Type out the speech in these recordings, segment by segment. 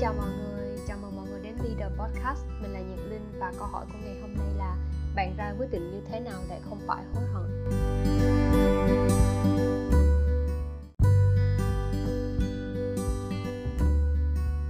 chào mọi người, chào mừng mọi người đến Leader Podcast Mình là Nhật Linh và câu hỏi của ngày hôm nay là Bạn ra quyết định như thế nào để không phải hối hận?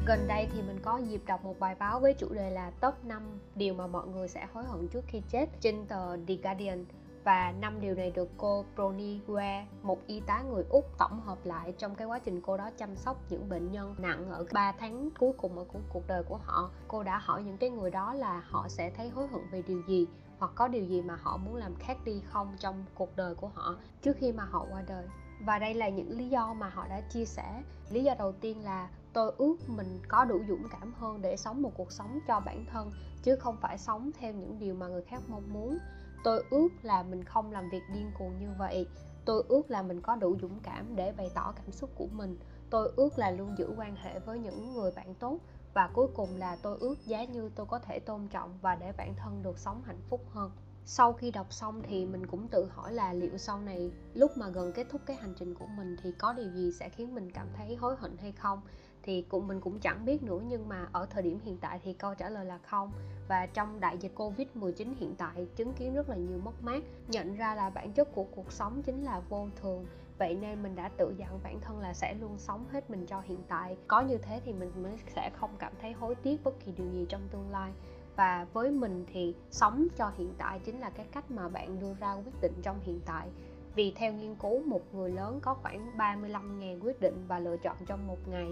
Gần đây thì mình có dịp đọc một bài báo với chủ đề là Top 5 điều mà mọi người sẽ hối hận trước khi chết trên tờ The Guardian và năm điều này được cô Broniwa, một y tá người Úc tổng hợp lại trong cái quá trình cô đó chăm sóc những bệnh nhân nặng ở 3 tháng cuối cùng ở cuộc đời của họ. Cô đã hỏi những cái người đó là họ sẽ thấy hối hận về điều gì hoặc có điều gì mà họ muốn làm khác đi không trong cuộc đời của họ trước khi mà họ qua đời. Và đây là những lý do mà họ đã chia sẻ. Lý do đầu tiên là tôi ước mình có đủ dũng cảm hơn để sống một cuộc sống cho bản thân chứ không phải sống theo những điều mà người khác mong muốn tôi ước là mình không làm việc điên cuồng như vậy. Tôi ước là mình có đủ dũng cảm để bày tỏ cảm xúc của mình. Tôi ước là luôn giữ quan hệ với những người bạn tốt. Và cuối cùng là tôi ước giá như tôi có thể tôn trọng và để bản thân được sống hạnh phúc hơn. Sau khi đọc xong thì mình cũng tự hỏi là liệu sau này, lúc mà gần kết thúc cái hành trình của mình thì có điều gì sẽ khiến mình cảm thấy hối hận hay không? Thì cũng, mình cũng chẳng biết nữa, nhưng mà ở thời điểm hiện tại thì câu trả lời là không. Và trong đại dịch Covid-19 hiện tại, chứng kiến rất là nhiều mất mát. Nhận ra là bản chất của cuộc sống chính là vô thường. Vậy nên mình đã tự dặn bản thân là sẽ luôn sống hết mình cho hiện tại. Có như thế thì mình mới sẽ không cảm thấy hối tiếc bất kỳ điều gì trong tương lai. Và với mình thì sống cho hiện tại chính là cái cách mà bạn đưa ra quyết định trong hiện tại. Vì theo nghiên cứu, một người lớn có khoảng 35.000 quyết định và lựa chọn trong một ngày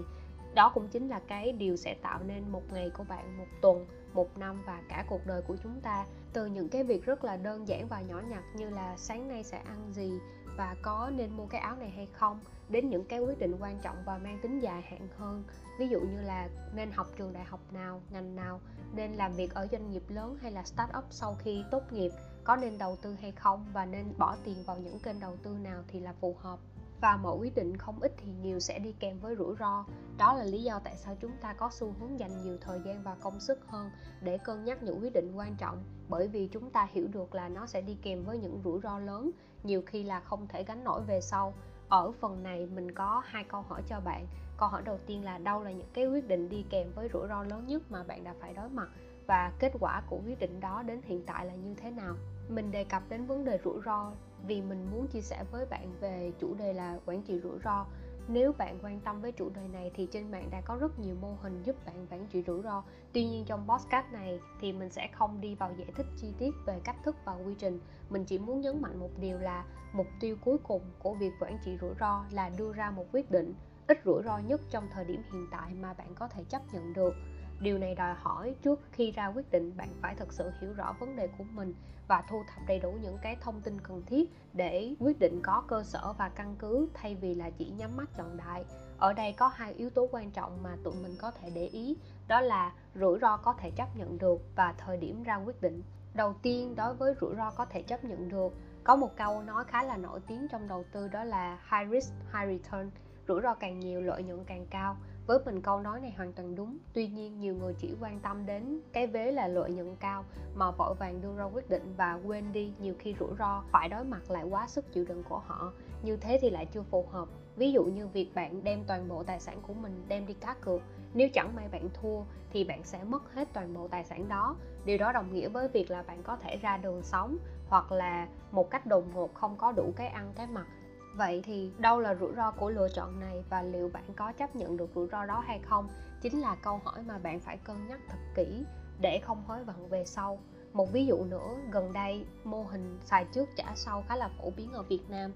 đó cũng chính là cái điều sẽ tạo nên một ngày của bạn, một tuần, một năm và cả cuộc đời của chúng ta. Từ những cái việc rất là đơn giản và nhỏ nhặt như là sáng nay sẽ ăn gì và có nên mua cái áo này hay không, đến những cái quyết định quan trọng và mang tính dài hạn hơn. Ví dụ như là nên học trường đại học nào, ngành nào, nên làm việc ở doanh nghiệp lớn hay là start up sau khi tốt nghiệp, có nên đầu tư hay không và nên bỏ tiền vào những kênh đầu tư nào thì là phù hợp và mọi quyết định không ít thì nhiều sẽ đi kèm với rủi ro. Đó là lý do tại sao chúng ta có xu hướng dành nhiều thời gian và công sức hơn để cân nhắc những quyết định quan trọng. Bởi vì chúng ta hiểu được là nó sẽ đi kèm với những rủi ro lớn, nhiều khi là không thể gánh nổi về sau. Ở phần này, mình có hai câu hỏi cho bạn. Câu hỏi đầu tiên là đâu là những cái quyết định đi kèm với rủi ro lớn nhất mà bạn đã phải đối mặt? Và kết quả của quyết định đó đến hiện tại là như thế nào? Mình đề cập đến vấn đề rủi ro vì mình muốn chia sẻ với bạn về chủ đề là quản trị rủi ro. Nếu bạn quan tâm với chủ đề này thì trên mạng đã có rất nhiều mô hình giúp bạn quản trị rủi ro. Tuy nhiên trong podcast này thì mình sẽ không đi vào giải thích chi tiết về cách thức và quy trình. Mình chỉ muốn nhấn mạnh một điều là mục tiêu cuối cùng của việc quản trị rủi ro là đưa ra một quyết định, ít rủi ro nhất trong thời điểm hiện tại mà bạn có thể chấp nhận được điều này đòi hỏi trước khi ra quyết định, bạn phải thực sự hiểu rõ vấn đề của mình và thu thập đầy đủ những cái thông tin cần thiết để quyết định có cơ sở và căn cứ, thay vì là chỉ nhắm mắt chọn đại. Ở đây có hai yếu tố quan trọng mà tụi mình có thể để ý, đó là rủi ro có thể chấp nhận được và thời điểm ra quyết định. Đầu tiên, đối với rủi ro có thể chấp nhận được, có một câu nói khá là nổi tiếng trong đầu tư, đó là high risk, high return rủi ro càng nhiều, lợi nhuận càng cao với mình câu nói này hoàn toàn đúng. Tuy nhiên, nhiều người chỉ quan tâm đến cái vế là lợi nhuận cao mà vội vàng đưa ra quyết định và quên đi nhiều khi rủi ro, phải đối mặt lại quá sức chịu đựng của họ. Như thế thì lại chưa phù hợp. Ví dụ như việc bạn đem toàn bộ tài sản của mình đem đi cá cược. Nếu chẳng may bạn thua thì bạn sẽ mất hết toàn bộ tài sản đó. Điều đó đồng nghĩa với việc là bạn có thể ra đường sống hoặc là một cách đột ngột, không có đủ cái ăn cái mặc vậy thì đâu là rủi ro của lựa chọn này và liệu bạn có chấp nhận được rủi ro đó hay không? Chính là câu hỏi mà bạn phải cân nhắc thật kỹ để không hối hận về sau. Một ví dụ nữa, gần đây mô hình xài trước trả sau khá là phổ biến ở việt nam.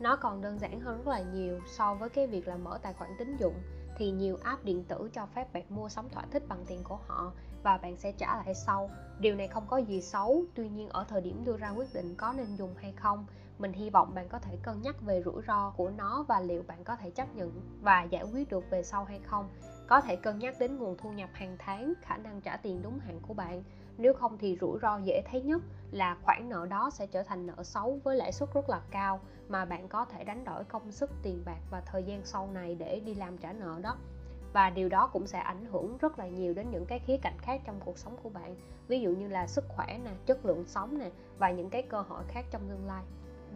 Nó còn đơn giản hơn rất là nhiều so với cái việc là mở tài khoản tín dụng, thì nhiều app điện tử cho phép bạn mua sắm thỏa thích bằng tiền của họ và bạn sẽ trả lại sau. Điều này không có gì xấu, tuy nhiên ở thời điểm đưa ra quyết định có nên dùng hay không mình hy vọng bạn có thể cân nhắc về rủi ro của nó và liệu bạn có thể chấp nhận và giải quyết được về sau hay không. Có thể cân nhắc đến nguồn thu nhập hàng tháng, khả năng trả tiền đúng hạn của bạn. Nếu không thì rủi ro dễ thấy nhất là khoản nợ đó sẽ trở thành nợ xấu với lãi suất rất là cao mà bạn có thể đánh đổi công sức, tiền bạc và thời gian sau này để đi làm trả nợ đó. Và điều đó cũng sẽ ảnh hưởng rất là nhiều đến những cái khía cạnh khác trong cuộc sống của bạn. Ví dụ như là sức khỏe nè, chất lượng sống nè và những cái cơ hội khác trong tương lai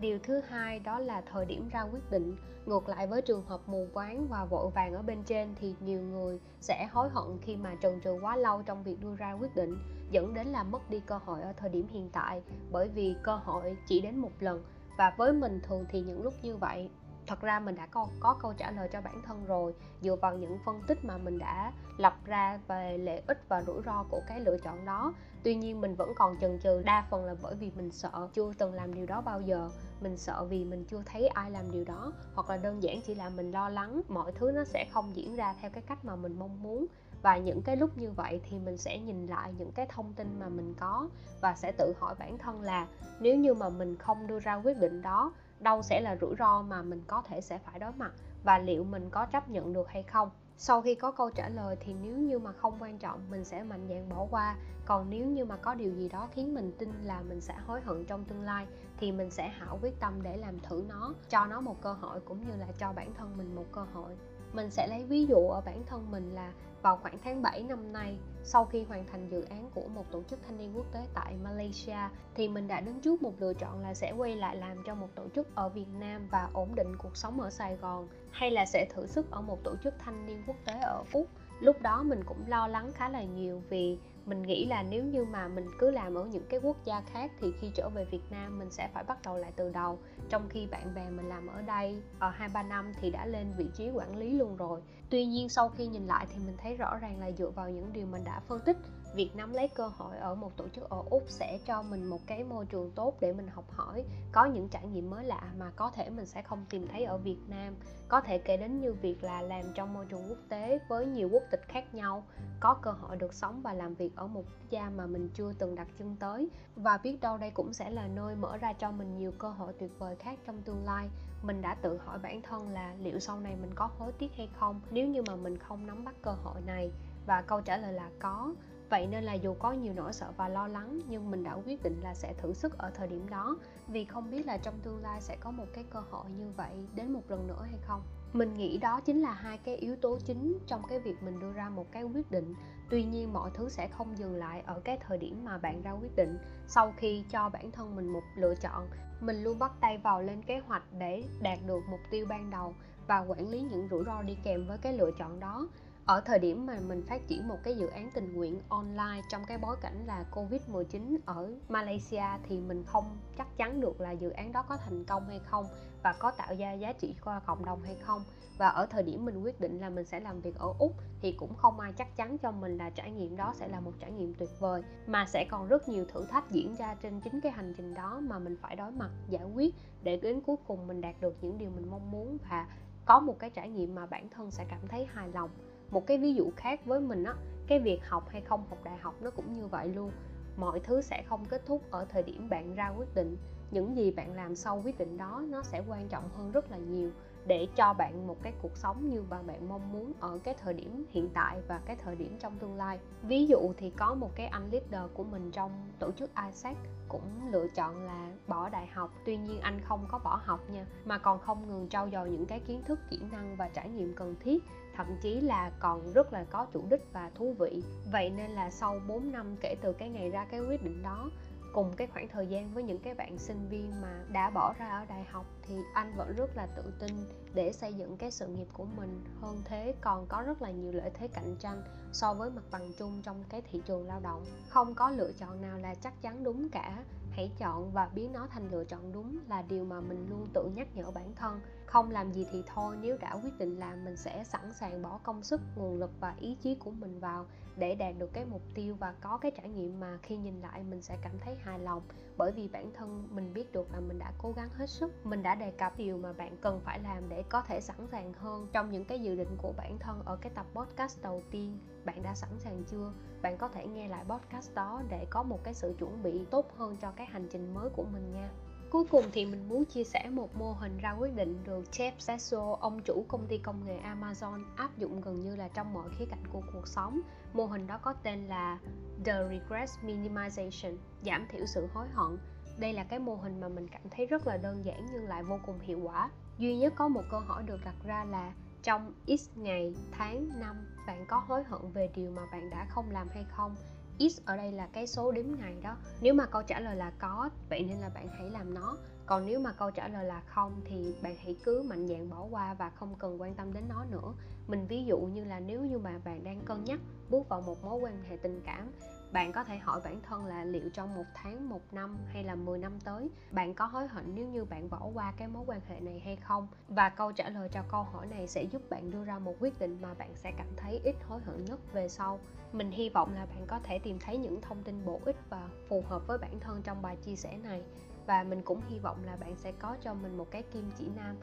điều thứ hai đó là thời điểm ra quyết định. Ngược lại với trường hợp mù quáng và vội vàng ở bên trên thì nhiều người sẽ hối hận khi mà trần trừ quá lâu trong việc đưa ra quyết định, dẫn đến là mất đi cơ hội ở thời điểm hiện tại. Bởi vì cơ hội chỉ đến một lần, và với mình thường thì những lúc như vậy thật ra mình đã có, có câu trả lời cho bản thân rồi dựa vào những phân tích mà mình đã lập ra về lợi ích và rủi ro của cái lựa chọn đó. Tuy nhiên mình vẫn còn chần chừ đa phần là bởi vì mình sợ chưa từng làm điều đó bao giờ. Mình sợ vì mình chưa thấy ai làm điều đó hoặc là đơn giản chỉ là mình lo lắng mọi thứ nó sẽ không diễn ra theo cái cách mà mình mong muốn. Và những cái lúc như vậy thì mình sẽ nhìn lại những cái thông tin mà mình có và sẽ tự hỏi bản thân là nếu như mà mình không đưa ra quyết định đó đâu sẽ là rủi ro mà mình có thể sẽ phải đối mặt và liệu mình có chấp nhận được hay không. Sau khi có câu trả lời thì nếu như mà không quan trọng, mình sẽ mạnh dạn bỏ qua. Còn nếu như mà có điều gì đó khiến mình tin là mình sẽ hối hận trong tương lai, thì mình sẽ hảo quyết tâm để làm thử nó, cho nó một cơ hội cũng như là cho bản thân mình một cơ hội. Mình sẽ lấy ví dụ ở bản thân mình là vào khoảng tháng 7 năm nay, sau khi hoàn thành dự án của một tổ chức thanh niên quốc tế tại Malaysia, thì mình đã đứng trước một lựa chọn là sẽ quay lại làm cho một tổ chức ở Việt Nam và ổn định cuộc sống ở Sài Gòn, hay là sẽ thử sức ở một tổ chức thanh niên quốc tế ở Úc. Lúc đó mình cũng lo lắng khá là nhiều vì mình nghĩ là nếu như mà mình cứ làm ở những cái quốc gia khác thì khi trở về Việt Nam mình sẽ phải bắt đầu lại từ đầu. Trong khi bạn bè mình làm ở đây ở hai ba năm thì đã lên vị trí quản lý luôn rồi. Tuy nhiên sau khi nhìn lại thì mình thấy rõ ràng là dựa vào những điều mình đã phân tích việc nắm lấy cơ hội ở một tổ chức ở úc sẽ cho mình một cái môi trường tốt để mình học hỏi, có những trải nghiệm mới lạ mà có thể mình sẽ không tìm thấy ở việt nam. Có thể kể đến như việc là làm trong môi trường quốc tế với nhiều quốc tịch khác nhau, có cơ hội được sống và làm việc ở một quốc gia mà mình chưa từng đặt chân tới. Và biết đâu đây cũng sẽ là nơi mở ra cho mình nhiều cơ hội tuyệt vời khác trong tương lai. Mình đã tự hỏi bản thân là liệu sau này mình có hối tiếc hay không, nếu như mà mình không nắm bắt cơ hội này? Và câu trả lời là có vậy nên là dù có nhiều nỗi sợ và lo lắng, nhưng mình đã quyết định là sẽ thử sức ở thời điểm đó. Vì không biết là trong tương lai sẽ có một cái cơ hội như vậy đến một lần nữa hay không. Mình nghĩ đó chính là hai cái yếu tố chính trong cái việc mình đưa ra một cái quyết định. Tuy nhiên, mọi thứ sẽ không dừng lại ở cái thời điểm mà bạn ra quyết định. Sau khi cho bản thân mình một lựa chọn, mình luôn bắt tay vào lên kế hoạch để đạt được mục tiêu ban đầu và quản lý những rủi ro đi kèm với cái lựa chọn đó ở thời điểm mà mình phát triển một cái dự án tình nguyện online trong cái bối cảnh là Covid-19 ở Malaysia thì mình không, chắc chắn được là dự án đó có thành công hay không và có tạo ra giá trị cho cộng đồng hay không. Và ở thời điểm mình quyết định là mình sẽ làm việc ở úc thì cũng không ai chắc chắn cho mình là trải nghiệm đó sẽ là một trải nghiệm tuyệt vời, mà sẽ còn rất nhiều thử thách diễn ra trên chính cái hành trình đó mà mình phải đối mặt, giải quyết để đến cuối cùng mình đạt được những điều mình mong muốn. Và có một cái trải nghiệm mà bản thân sẽ cảm thấy hài lòng một cái ví dụ khác với mình á, cái việc học hay không học đại học nó cũng như vậy luôn. Mọi thứ sẽ không kết thúc ở thời điểm bạn ra quyết định. Những gì bạn làm sau quyết định đó nó sẽ quan trọng hơn rất là nhiều để cho bạn một cái cuộc sống như mà bạn mong muốn ở cái thời điểm hiện tại và cái thời điểm trong tương lai. Ví dụ thì có một cái anh leader của mình trong tổ chức Isaac cũng lựa chọn là bỏ đại học. Tuy nhiên anh không có bỏ học nha, mà còn không ngừng trau dồi những cái kiến thức, kỹ năng và trải nghiệm cần thiết thậm chí là còn rất là có chủ đích và thú vị. Vậy nên là sau 4 năm kể từ cái ngày ra cái quyết định đó, cùng cái khoảng thời gian với những cái bạn sinh viên mà đã bỏ ra ở đại học, thì anh vẫn rất là tự tin để xây dựng cái sự nghiệp của mình. Hơn thế, còn có rất là nhiều lợi thế cạnh tranh so với mặt bằng chung trong cái thị trường lao động. Không có lựa chọn nào là chắc chắn đúng cả. Hãy chọn và biến nó thành lựa chọn đúng là điều mà mình luôn tự nhắc nhở bản thân không làm gì thì thôi, nếu đã quyết định làm, mình sẽ sẵn sàng bỏ công sức, nguồn lực và ý chí của mình vào để đạt được cái mục tiêu và có cái trải nghiệm mà khi nhìn lại mình sẽ cảm thấy hài lòng. Bởi vì bản thân mình biết được là mình đã cố gắng hết sức, mình đã đề cập điều mà bạn cần phải làm để có thể sẵn sàng hơn trong những cái dự định của bản thân ở cái tập podcast đầu tiên. Bạn đã sẵn sàng chưa? Bạn có thể nghe lại podcast đó để có một cái sự chuẩn bị tốt hơn cho cái hành trình mới của mình nha. Cuối cùng thì mình muốn chia sẻ một mô hình ra quyết định được Jeff Bezos, ông chủ công ty công nghệ Amazon áp dụng gần như là trong mọi khía cạnh của cuộc sống. Mô hình đó có tên là The Regret Minimization, giảm thiểu sự hối hận. Đây là cái mô hình mà mình cảm thấy rất là đơn giản nhưng lại vô cùng hiệu quả. Duy nhất có một câu hỏi được đặt ra là trong x ngày, tháng, năm bạn có hối hận về điều mà bạn đã không làm hay không? X ở đây là cái số đếm ngày đó. Nếu mà câu trả lời là có, vậy nên là bạn hãy làm nó. Còn nếu mà câu trả lời là không thì bạn hãy cứ mạnh dạn bỏ qua và không cần quan tâm đến nó nữa. Mình ví dụ như là nếu như mà bạn đang cân nhắc, bước vào một mối quan hệ tình cảm bạn có thể hỏi bản thân là liệu trong một tháng, một năm hay là 10 năm tới bạn có hối hận nếu như bạn bỏ qua cái mối quan hệ này hay không? Và câu trả lời cho câu hỏi này sẽ giúp bạn đưa ra một quyết định mà bạn sẽ cảm thấy ít hối hận nhất về sau. Mình hy vọng là bạn có thể tìm thấy những thông tin bổ ích và phù hợp với bản thân trong bài chia sẻ này. Và mình cũng hy vọng là bạn sẽ có cho mình một cái kim chỉ nam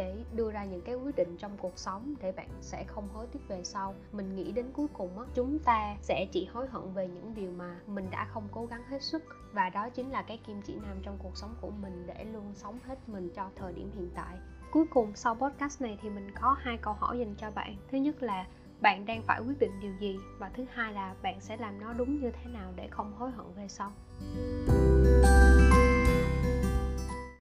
để đưa ra những cái quyết định trong cuộc sống để bạn sẽ không hối tiếc về sau. Mình nghĩ đến cuối cùng á, chúng ta sẽ chỉ hối hận về những điều mà mình đã không cố gắng hết sức. Và đó chính là cái kim chỉ nam trong cuộc sống của mình để luôn sống hết mình cho thời điểm hiện tại. Cuối cùng, sau podcast này thì mình có hai câu hỏi dành cho bạn. Thứ nhất là, bạn đang phải quyết định điều gì? Và thứ hai là, bạn sẽ làm nó đúng như thế nào để không hối hận về sau?